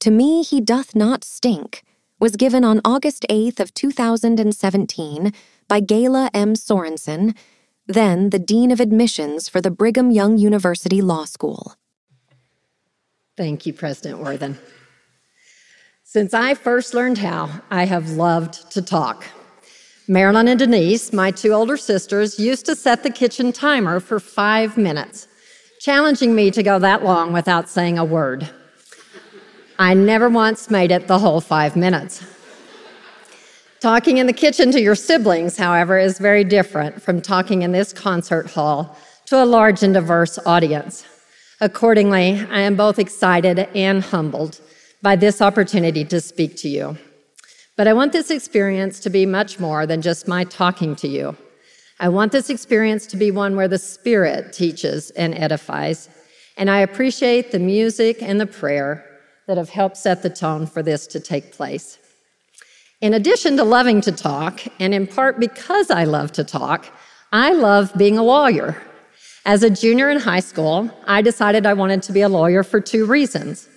To Me He Doth Not Stink, was given on August 8th of 2017 by Gayla M. Sorenson, then the Dean of Admissions for the Brigham Young University Law School. Thank you, President Worthen. Since I first learned how, I have loved to talk. Marilyn and Denise, my two older sisters, used to set the kitchen timer for five minutes challenging me to go that long without saying a word. I never once made it the whole five minutes. Talking in the kitchen to your siblings, however, is very different from talking in this concert hall to a large and diverse audience. Accordingly, I am both excited and humbled by this opportunity to speak to you. But I want this experience to be much more than just my talking to you. I want this experience to be one where the Spirit teaches and edifies, and I appreciate the music and the prayer that have helped set the tone for this to take place. In addition to loving to talk, and in part because I love to talk, I love being a lawyer. As a junior in high school, I decided I wanted to be a lawyer for two reasons.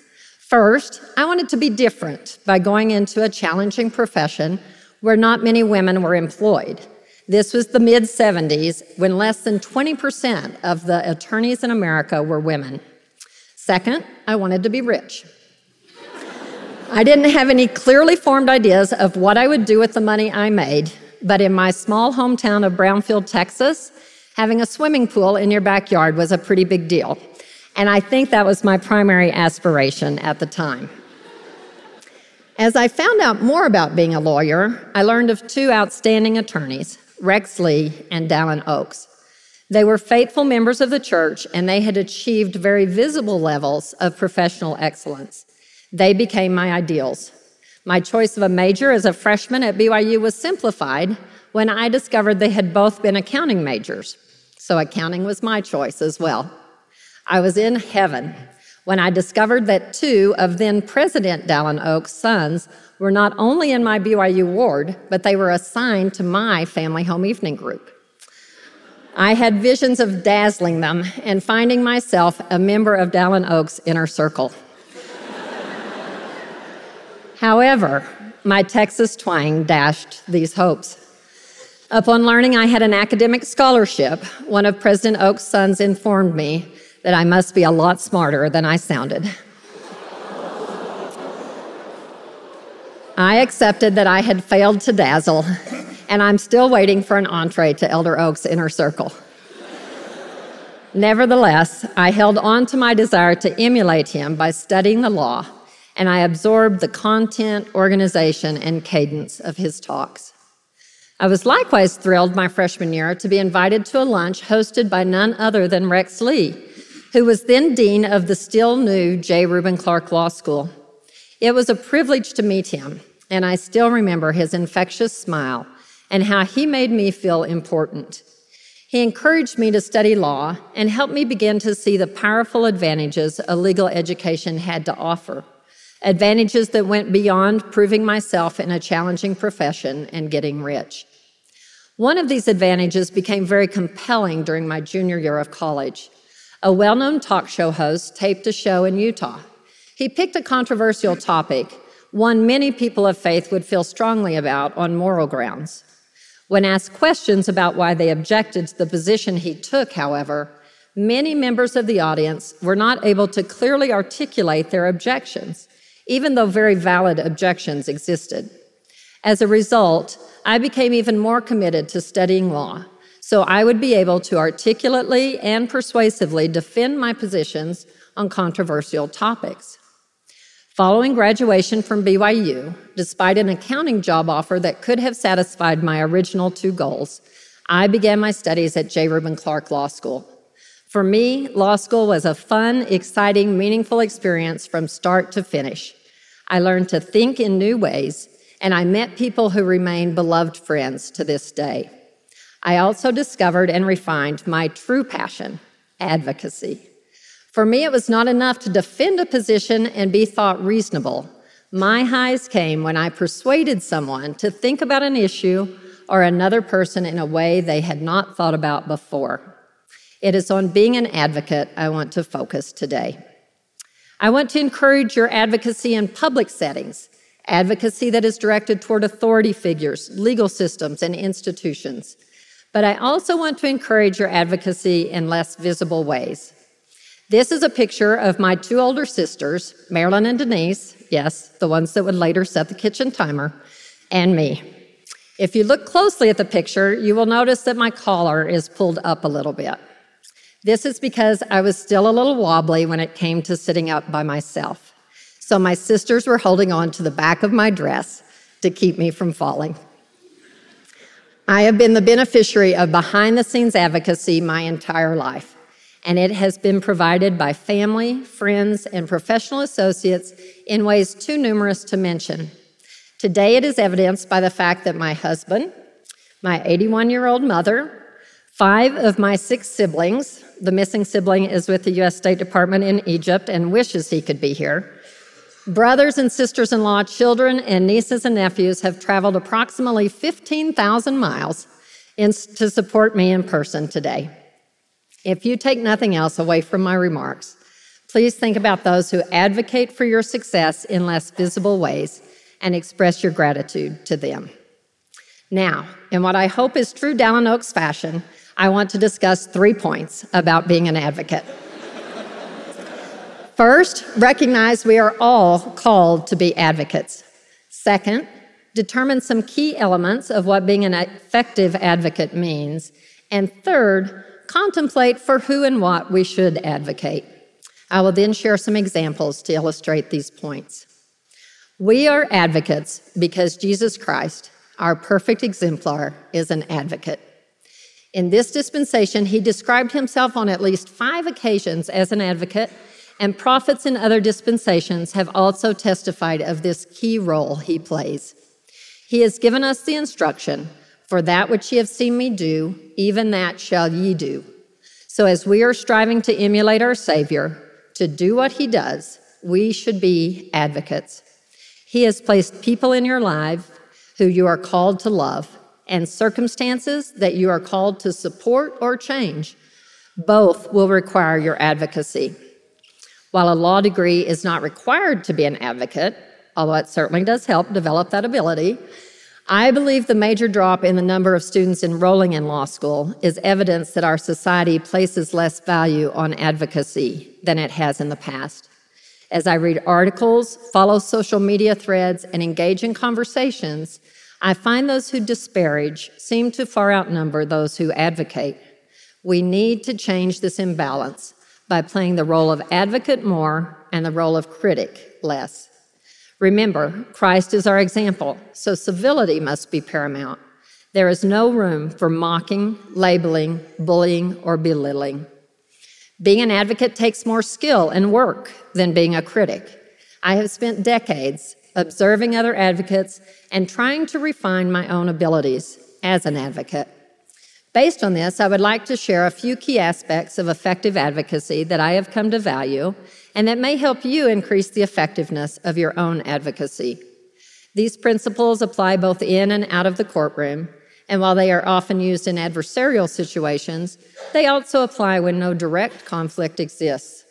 First, I wanted to be different by going into a challenging profession where not many women were employed. This was the mid 70s when less than 20% of the attorneys in America were women. Second, I wanted to be rich. I didn't have any clearly formed ideas of what I would do with the money I made, but in my small hometown of Brownfield, Texas, having a swimming pool in your backyard was a pretty big deal. And I think that was my primary aspiration at the time. As I found out more about being a lawyer, I learned of two outstanding attorneys Rex Lee, and Dallin Oaks. They were faithful members of the church and they had achieved very visible levels of professional excellence. They became my ideals. My choice of a major as a freshman at BYU was simplified when I discovered they had both been accounting majors. So accounting was my choice as well. I was in heaven when I discovered that two of then President Dallin Oaks' sons were not only in my BYU ward, but they were assigned to my family home evening group. I had visions of dazzling them and finding myself a member of Dallin Oaks' inner circle. However, my Texas twang dashed these hopes. Upon learning I had an academic scholarship, one of President Oaks' sons informed me that I must be a lot smarter than I sounded. I accepted that I had failed to dazzle, and I'm still waiting for an entree to Elder Oaks' inner circle. Nevertheless, I held on to my desire to emulate him by studying the law, and I absorbed the content, organization, and cadence of his talks. I was likewise thrilled my freshman year to be invited to a lunch hosted by none other than Rex Lee, who was then dean of the still new J. Reuben Clark Law School. It was a privilege to meet him, and I still remember his infectious smile and how he made me feel important. He encouraged me to study law and helped me begin to see the powerful advantages a legal education had to offer. Advantages that went beyond proving myself in a challenging profession and getting rich. One of these advantages became very compelling during my junior year of college. A well known talk show host taped a show in Utah. He picked a controversial topic one many people of faith would feel strongly about on moral grounds. When asked questions about why they objected to the position he took, however, many members of the audience were not able to clearly articulate their objections, even though very valid objections existed. As a result, I became even more committed to studying law, so I would be able to articulately and persuasively defend my positions on controversial topics. Following graduation from BYU, despite an accounting job offer that could have satisfied my original two goals, I began my studies at J. Reuben Clark Law School. For me, law school was a fun, exciting, meaningful experience from start to finish. I learned to think in new ways, and I met people who remain beloved friends to this day. I also discovered and refined my true passion advocacy. For me, it was not enough to defend a position and be thought reasonable. My highs came when I persuaded someone to think about an issue or another person in a way they had not thought about before. It is on being an advocate I want to focus today. I want to encourage your advocacy in public settings, advocacy that is directed toward authority figures, legal systems, and institutions. But I also want to encourage your advocacy in less visible ways. This is a picture of my two older sisters, Marilyn and Denise, yes, the ones that would later set the kitchen timer, and me. If you look closely at the picture, you will notice that my collar is pulled up a little bit. This is because I was still a little wobbly when it came to sitting up by myself. So my sisters were holding on to the back of my dress to keep me from falling. I have been the beneficiary of behind the scenes advocacy my entire life, and it has been provided by family, friends, and professional associates in ways too numerous to mention. Today, it is evidenced by the fact that my husband, my 81 year old mother, five of my six siblings, the missing sibling is with the U.S. State Department in Egypt and wishes he could be here. Brothers and sisters in law, children, and nieces and nephews have traveled approximately 15,000 miles in, to support me in person today. If you take nothing else away from my remarks, please think about those who advocate for your success in less visible ways and express your gratitude to them. Now, in what I hope is true Dallin Oaks fashion, I want to discuss three points about being an advocate. First, recognize we are all called to be advocates. Second, determine some key elements of what being an effective advocate means. And third, contemplate for who and what we should advocate. I will then share some examples to illustrate these points. We are advocates because Jesus Christ, our perfect exemplar, is an advocate. In this dispensation, he described himself on at least five occasions as an advocate, and prophets in other dispensations have also testified of this key role he plays. He has given us the instruction For that which ye have seen me do, even that shall ye do. So, as we are striving to emulate our Savior, to do what he does, we should be advocates. He has placed people in your life who you are called to love and circumstances that you are called to support or change, both will require your advocacy. While a law degree is not required to be an advocate, although it certainly does help develop that ability, I believe the major drop in the number of students enrolling in law school is evidence that our society places less value on advocacy than it has in the past. As I read articles, follow social media threads, and engage in conversations, I find those who disparage seem to far outnumber those who advocate. We need to change this imbalance by playing the role of advocate more and the role of critic less. Remember, Christ is our example, so civility must be paramount. There is no room for mocking, labeling, bullying, or belittling. Being an advocate takes more skill and work than being a critic. I have spent decades observing other advocates, and trying to refine my own abilities as an advocate. Based on this, I would like to share a few key aspects of effective advocacy that I have come to value and that may help you increase the effectiveness of your own advocacy. These principles apply both in and out of the courtroom, and while they are often used in adversarial situations, they also apply when no direct conflict exists.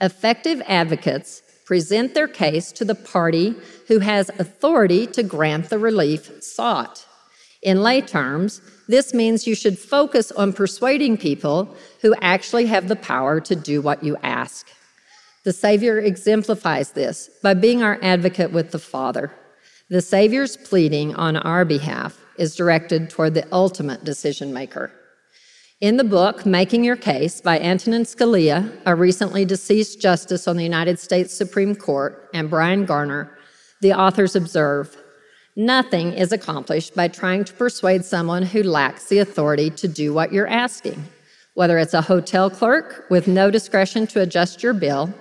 Effective advocates present their case to the party who has authority to grant the relief sought. In lay terms, this means you should focus on persuading people who actually have the power to do what you ask. The Savior exemplifies this by being our advocate with the Father. The Savior's pleading on our behalf is directed toward the ultimate decision maker. In the book, Making Your Case by Antonin Scalia, a recently deceased justice on the United States Supreme Court, and Bryan Garner, the authors observe nothing is accomplished by trying to persuade someone who lacks the authority to do what you're asking, whether it's a hotel clerk with no discretion to adjust your bill,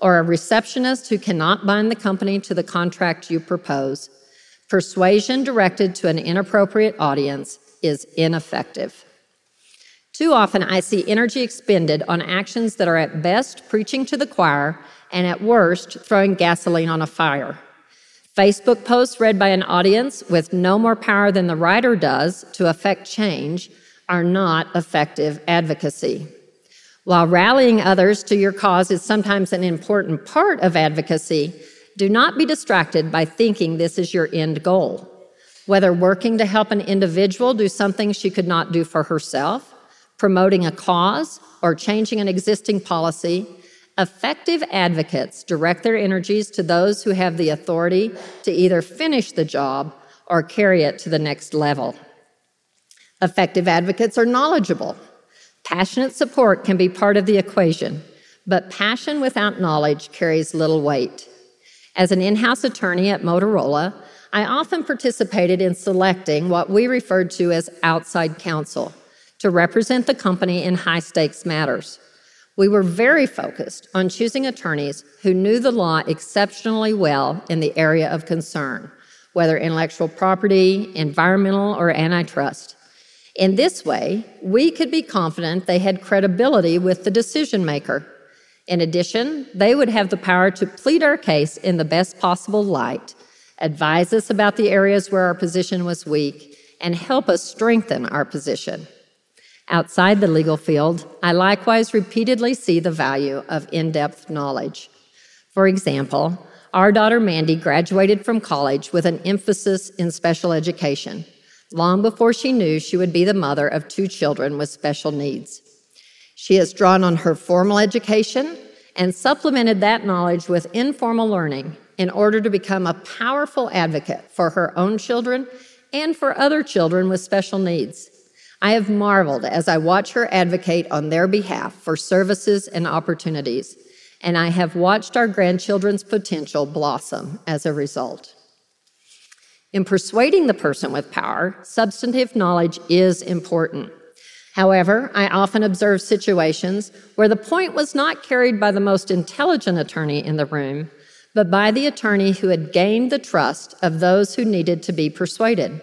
or a receptionist who cannot bind the company to the contract you propose, persuasion directed to an inappropriate audience is ineffective. Too often, I see energy expended on actions that are at best preaching to the choir and at worst throwing gasoline on a fire. Facebook posts read by an audience with no more power than the writer does to affect change are not effective advocacy. While rallying others to your cause is sometimes an important part of advocacy, do not be distracted by thinking this is your end goal. Whether working to help an individual do something she could not do for herself, promoting a cause, or changing an existing policy, effective advocates direct their energies to those who have the authority to either finish the job or carry it to the next level. Effective advocates are knowledgeable. Passionate support can be part of the equation, but passion without knowledge carries little weight. As an in house attorney at Motorola, I often participated in selecting what we referred to as outside counsel to represent the company in high stakes matters. We were very focused on choosing attorneys who knew the law exceptionally well in the area of concern, whether intellectual property, environmental, or antitrust. In this way, we could be confident they had credibility with the decision maker. In addition, they would have the power to plead our case in the best possible light, advise us about the areas where our position was weak, and help us strengthen our position. Outside the legal field, I likewise repeatedly see the value of in depth knowledge. For example, our daughter Mandy graduated from college with an emphasis in special education, long before she knew she would be the mother of two children with special needs. She has drawn on her formal education and supplemented that knowledge with informal learning in order to become a powerful advocate for her own children and for other children with special needs. I have marveled as I watch her advocate on their behalf for services and opportunities, and I have watched our grandchildren's potential blossom as a result. In persuading the person with power, substantive knowledge is important. However, I often observe situations where the point was not carried by the most intelligent attorney in the room, but by the attorney who had gained the trust of those who needed to be persuaded.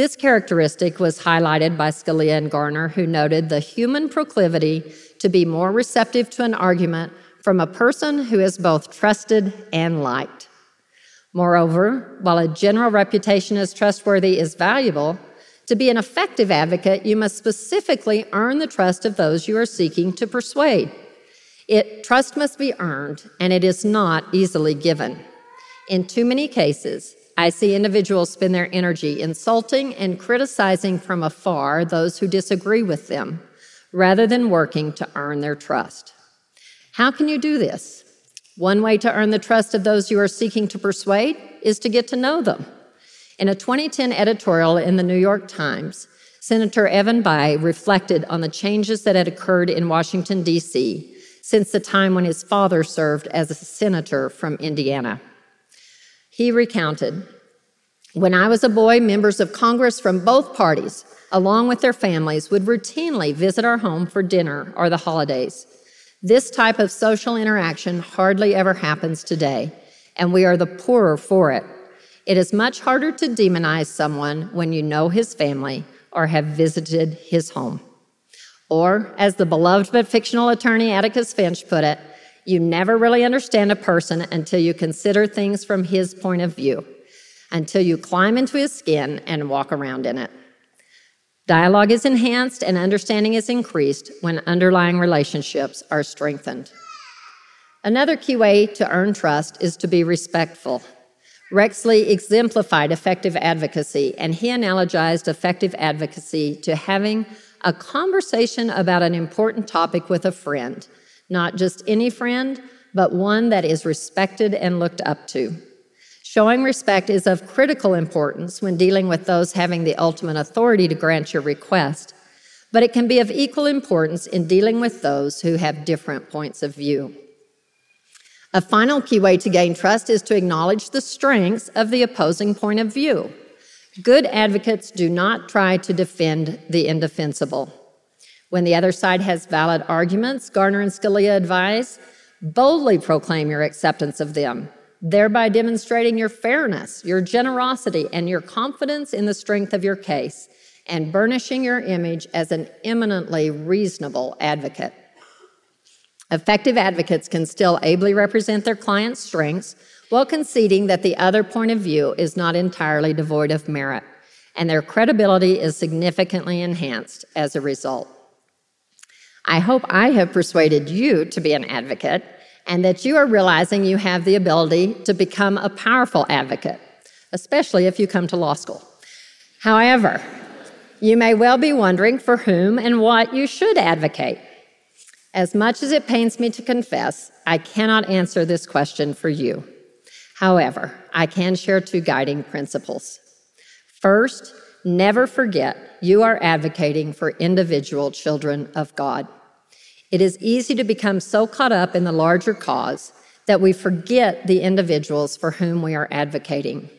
This characteristic was highlighted by Scalia and Garner, who noted the human proclivity to be more receptive to an argument from a person who is both trusted and liked. Moreover, while a general reputation as trustworthy is valuable, to be an effective advocate, you must specifically earn the trust of those you are seeking to persuade. It, trust must be earned, and it is not easily given. In too many cases, I see individuals spend their energy insulting and criticizing from afar those who disagree with them, rather than working to earn their trust. How can you do this? One way to earn the trust of those you are seeking to persuade is to get to know them. In a 2010 editorial in the New York Times, Senator Evan Bayh reflected on the changes that had occurred in Washington, D.C. since the time when his father served as a senator from Indiana. He recounted When I was a boy, members of Congress from both parties, along with their families, would routinely visit our home for dinner or the holidays. This type of social interaction hardly ever happens today, and we are the poorer for it. It is much harder to demonize someone when you know his family or have visited his home. Or, as the beloved but fictional attorney Atticus Finch put it, you never really understand a person until you consider things from his point of view, until you climb into his skin and walk around in it. Dialogue is enhanced and understanding is increased when underlying relationships are strengthened. Another key way to earn trust is to be respectful. Rex Lee exemplified effective advocacy, and he analogized effective advocacy to having a conversation about an important topic with a friend not just any friend, but one that is respected and looked up to. Showing respect is of critical importance when dealing with those having the ultimate authority to grant your request, but it can be of equal importance in dealing with those who have different points of view. A final key way to gain trust is to acknowledge the strengths of the opposing point of view. Good advocates do not try to defend the indefensible. When the other side has valid arguments, Garner and Scalia advise, Boldly proclaim your acceptance of them, thereby demonstrating your fairness, your generosity, and your confidence in the strength of your case, and burnishing your image as an eminently reasonable advocate. Effective advocates can still ably represent their client's strengths while conceding that the other point of view is not entirely devoid of merit, and their credibility is significantly enhanced as a result. I hope I have persuaded you to be an advocate and that you are realizing you have the ability to become a powerful advocate, especially if you come to law school. However, you may well be wondering for whom and what you should advocate. As much as it pains me to confess, I cannot answer this question for you. However, I can share two guiding principles. First, never forget you are advocating for individual children of God. It is easy to become so caught up in the larger cause that we forget the individuals for whom we are advocating.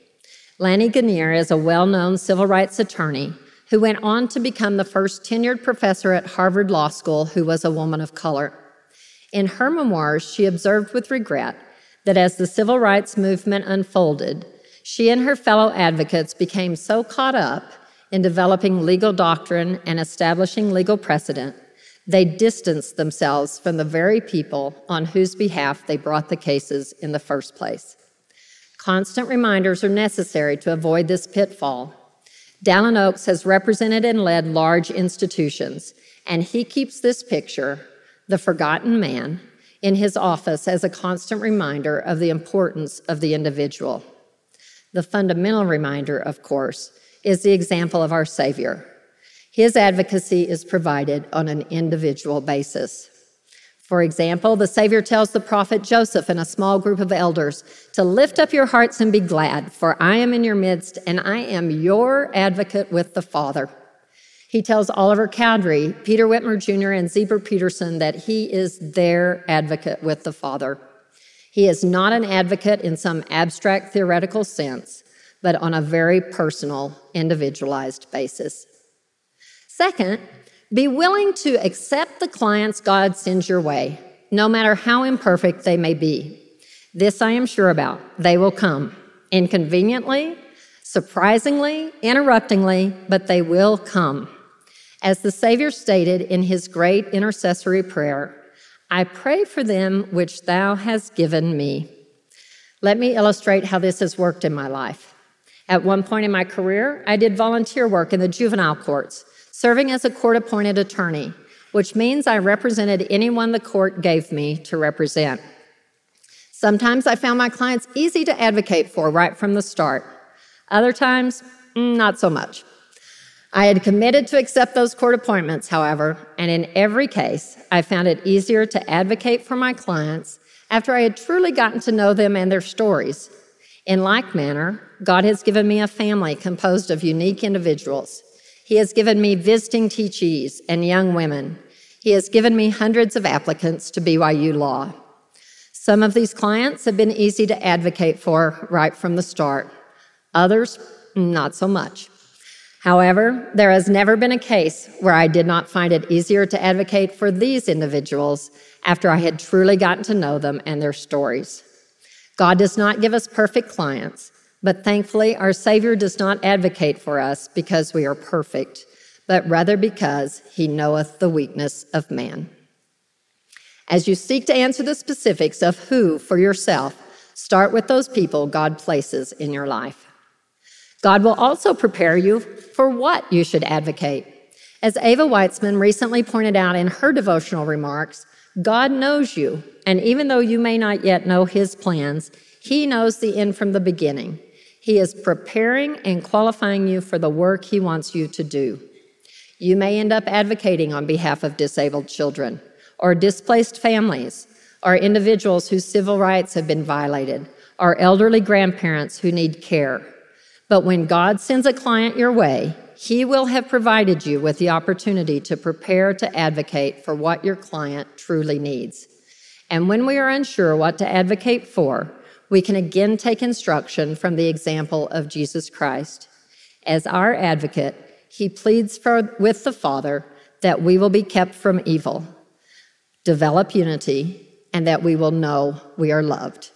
Lani Guinier is a well known civil rights attorney who went on to become the first tenured professor at Harvard Law School who was a woman of color. In her memoirs, she observed with regret that as the civil rights movement unfolded, she and her fellow advocates became so caught up in developing legal doctrine and establishing legal precedent they distanced themselves from the very people on whose behalf they brought the cases in the first place. Constant reminders are necessary to avoid this pitfall. Dallin Oaks has represented and led large institutions, and he keeps this picture, the forgotten man, in his office as a constant reminder of the importance of the individual. The fundamental reminder, of course, is the example of our Savior, his advocacy is provided on an individual basis. For example, the Savior tells the prophet Joseph and a small group of elders to lift up your hearts and be glad, for I am in your midst and I am your advocate with the Father. He tells Oliver Cowdery, Peter Whitmer Jr., and Ziba Peterson that he is their advocate with the Father. He is not an advocate in some abstract theoretical sense, but on a very personal, individualized basis. Second, be willing to accept the clients God sends your way, no matter how imperfect they may be. This I am sure about. They will come inconveniently, surprisingly, interruptingly, but they will come. As the Savior stated in his great intercessory prayer, I pray for them which thou hast given me. Let me illustrate how this has worked in my life. At one point in my career, I did volunteer work in the juvenile courts serving as a court appointed attorney, which means I represented anyone the court gave me to represent. Sometimes I found my clients easy to advocate for right from the start. Other times, mm, not so much. I had committed to accept those court appointments, however, and in every case, I found it easier to advocate for my clients after I had truly gotten to know them and their stories. In like manner, God has given me a family composed of unique individuals he has given me visiting teachees and young women. He has given me hundreds of applicants to BYU Law. Some of these clients have been easy to advocate for right from the start. Others, not so much. However, there has never been a case where I did not find it easier to advocate for these individuals after I had truly gotten to know them and their stories. God does not give us perfect clients, but thankfully, our Savior does not advocate for us because we are perfect, but rather because he knoweth the weakness of man. As you seek to answer the specifics of who for yourself, start with those people God places in your life. God will also prepare you for what you should advocate. As Ava Witesman recently pointed out in her devotional remarks, God knows you, and even though you may not yet know his plans, he knows the end from the beginning. He is preparing and qualifying you for the work He wants you to do. You may end up advocating on behalf of disabled children, or displaced families, or individuals whose civil rights have been violated, or elderly grandparents who need care. But when God sends a client your way, He will have provided you with the opportunity to prepare to advocate for what your client truly needs. And when we are unsure what to advocate for, we can again take instruction from the example of Jesus Christ. As our advocate, he pleads for, with the Father that we will be kept from evil, develop unity, and that we will know we are loved.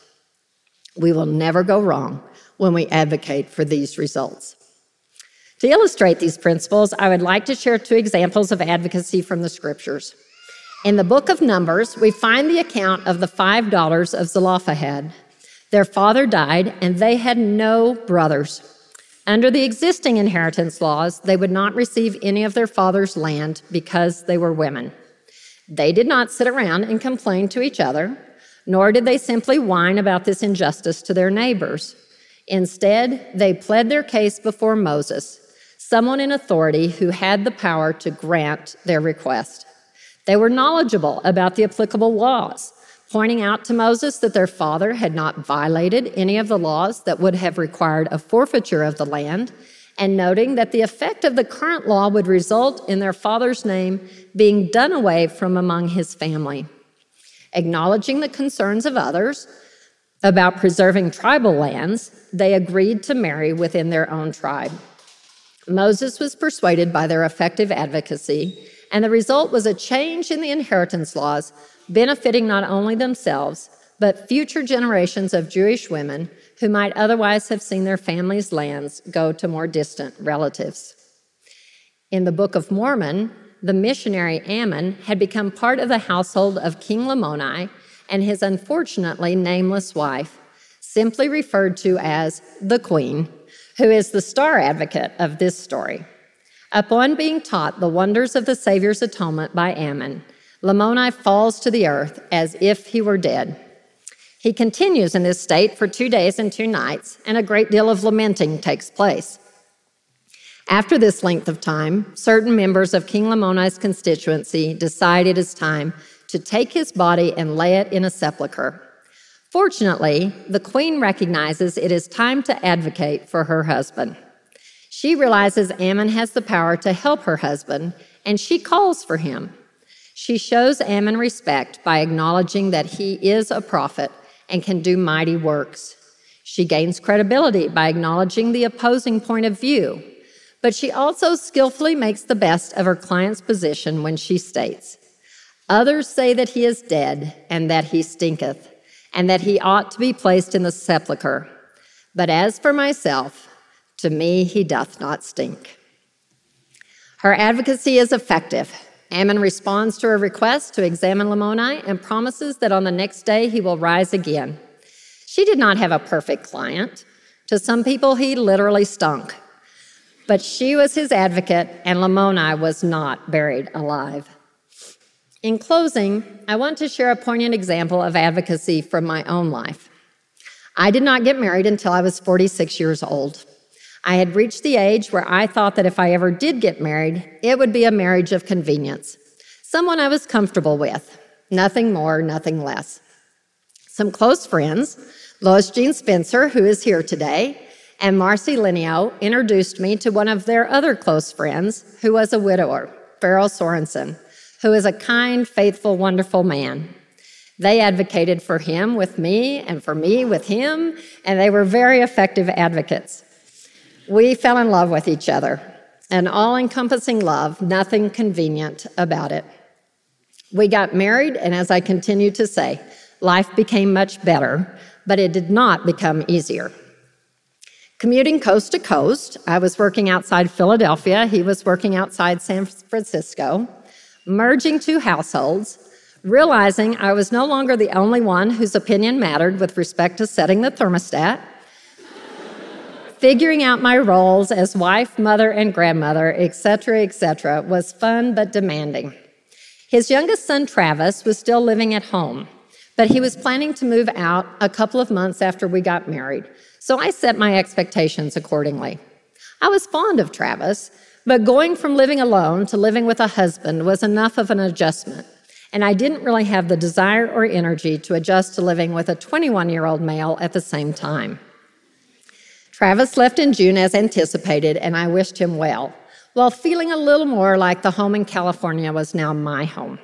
We will never go wrong when we advocate for these results. To illustrate these principles, I would like to share two examples of advocacy from the scriptures. In the book of Numbers, we find the account of the five daughters of Zelophehad. Their father died, and they had no brothers. Under the existing inheritance laws, they would not receive any of their father's land because they were women. They did not sit around and complain to each other, nor did they simply whine about this injustice to their neighbors. Instead, they pled their case before Moses, someone in authority who had the power to grant their request. They were knowledgeable about the applicable laws, pointing out to Moses that their father had not violated any of the laws that would have required a forfeiture of the land, and noting that the effect of the current law would result in their father's name being done away from among his family. Acknowledging the concerns of others about preserving tribal lands, they agreed to marry within their own tribe. Moses was persuaded by their effective advocacy, and the result was a change in the inheritance laws benefiting not only themselves, but future generations of Jewish women who might otherwise have seen their families' lands go to more distant relatives. In the Book of Mormon, the missionary Ammon had become part of the household of King Lamoni and his unfortunately nameless wife, simply referred to as the Queen, who is the star advocate of this story. Upon being taught the wonders of the Savior's atonement by Ammon, Lamoni falls to the earth as if he were dead. He continues in this state for two days and two nights, and a great deal of lamenting takes place. After this length of time, certain members of King Lamoni's constituency decide it is time to take his body and lay it in a sepulchre. Fortunately, the queen recognizes it is time to advocate for her husband. She realizes Ammon has the power to help her husband, and she calls for him. She shows Ammon respect by acknowledging that he is a prophet and can do mighty works. She gains credibility by acknowledging the opposing point of view but she also skillfully makes the best of her client's position when she states, Others say that he is dead, and that he stinketh, and that he ought to be placed in the sepulchre. But as for myself, to me he doth not stink. Her advocacy is effective. Ammon responds to her request to examine Lamoni and promises that on the next day he will rise again. She did not have a perfect client. To some people, he literally stunk. But she was his advocate, and Lamoni was not buried alive. In closing, I want to share a poignant example of advocacy from my own life. I did not get married until I was 46 years old. I had reached the age where I thought that if I ever did get married, it would be a marriage of convenience, someone I was comfortable with, nothing more, nothing less. Some close friends, Lois Jean Spencer, who is here today, and Marcy Linio introduced me to one of their other close friends, who was a widower, Farrell Sorenson, who is a kind, faithful, wonderful man. They advocated for him with me and for me with him, and they were very effective advocates. We fell in love with each other, an all encompassing love, nothing convenient about it. We got married, and as I continue to say, life became much better, but it did not become easier. Commuting coast to coast, I was working outside Philadelphia, he was working outside San Francisco, merging two households, realizing I was no longer the only one whose opinion mattered with respect to setting the thermostat, figuring out my roles as wife, mother, and grandmother, etc., etc., was fun but demanding. His youngest son, Travis, was still living at home, but he was planning to move out a couple of months after we got married. So I set my expectations accordingly. I was fond of Travis, but going from living alone to living with a husband was enough of an adjustment, and I didn't really have the desire or energy to adjust to living with a 21 year old male at the same time. Travis left in June as anticipated, and I wished him well, while feeling a little more like the home in California was now my home.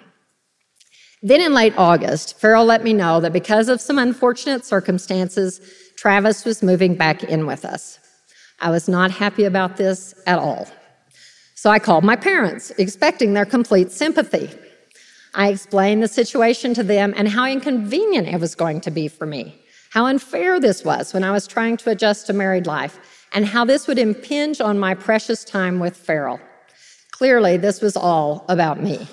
Then in late August, Farrell let me know that because of some unfortunate circumstances, Travis was moving back in with us. I was not happy about this at all. So I called my parents, expecting their complete sympathy. I explained the situation to them and how inconvenient it was going to be for me, how unfair this was when I was trying to adjust to married life, and how this would impinge on my precious time with Farrell. Clearly, this was all about me.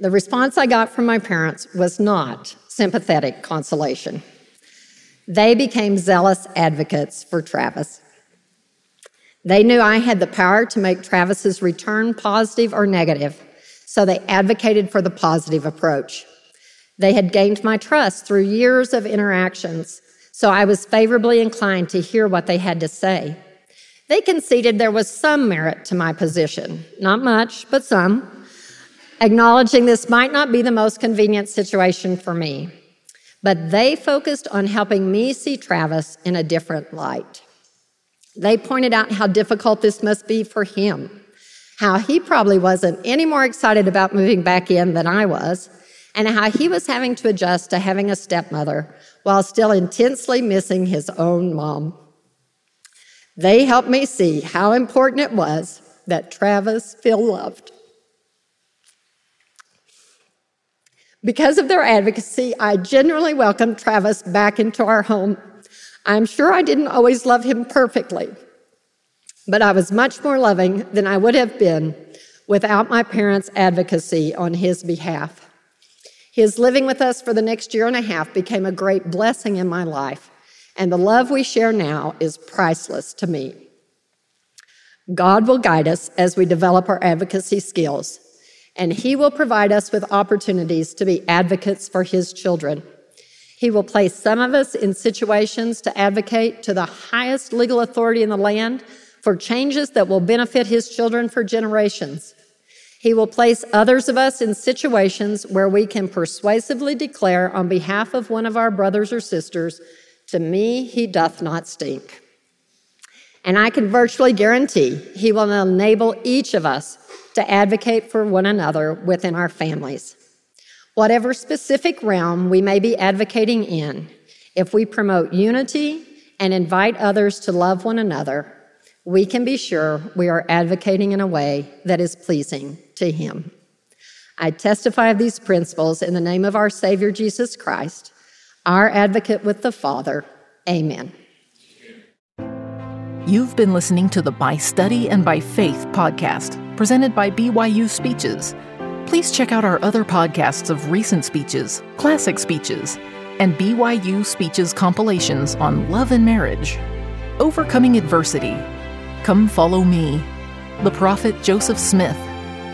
The response I got from my parents was not sympathetic consolation. They became zealous advocates for Travis. They knew I had the power to make Travis's return positive or negative, so they advocated for the positive approach. They had gained my trust through years of interactions, so I was favorably inclined to hear what they had to say. They conceded there was some merit to my position, not much, but some, acknowledging this might not be the most convenient situation for me. But they focused on helping me see Travis in a different light. They pointed out how difficult this must be for him, how he probably wasn't any more excited about moving back in than I was, and how he was having to adjust to having a stepmother while still intensely missing his own mom. They helped me see how important it was that Travis feel loved. Because of their advocacy, I genuinely welcomed Travis back into our home. I'm sure I didn't always love him perfectly, but I was much more loving than I would have been without my parents' advocacy on his behalf. His living with us for the next year and a half became a great blessing in my life, and the love we share now is priceless to me. God will guide us as we develop our advocacy skills and He will provide us with opportunities to be advocates for His children. He will place some of us in situations to advocate to the highest legal authority in the land for changes that will benefit His children for generations. He will place others of us in situations where we can persuasively declare on behalf of one of our brothers or sisters, To me, he doth not stink. And I can virtually guarantee he will enable each of us to advocate for one another within our families. Whatever specific realm we may be advocating in, if we promote unity and invite others to love one another, we can be sure we are advocating in a way that is pleasing to Him. I testify of these principles in the name of our Savior Jesus Christ, our advocate with the Father. Amen. You've been listening to the By Study and by Faith podcast presented by BYU Speeches. Please check out our other podcasts of recent speeches, classic speeches, and BYU Speeches compilations on love and marriage, overcoming adversity, come follow me, the prophet Joseph Smith,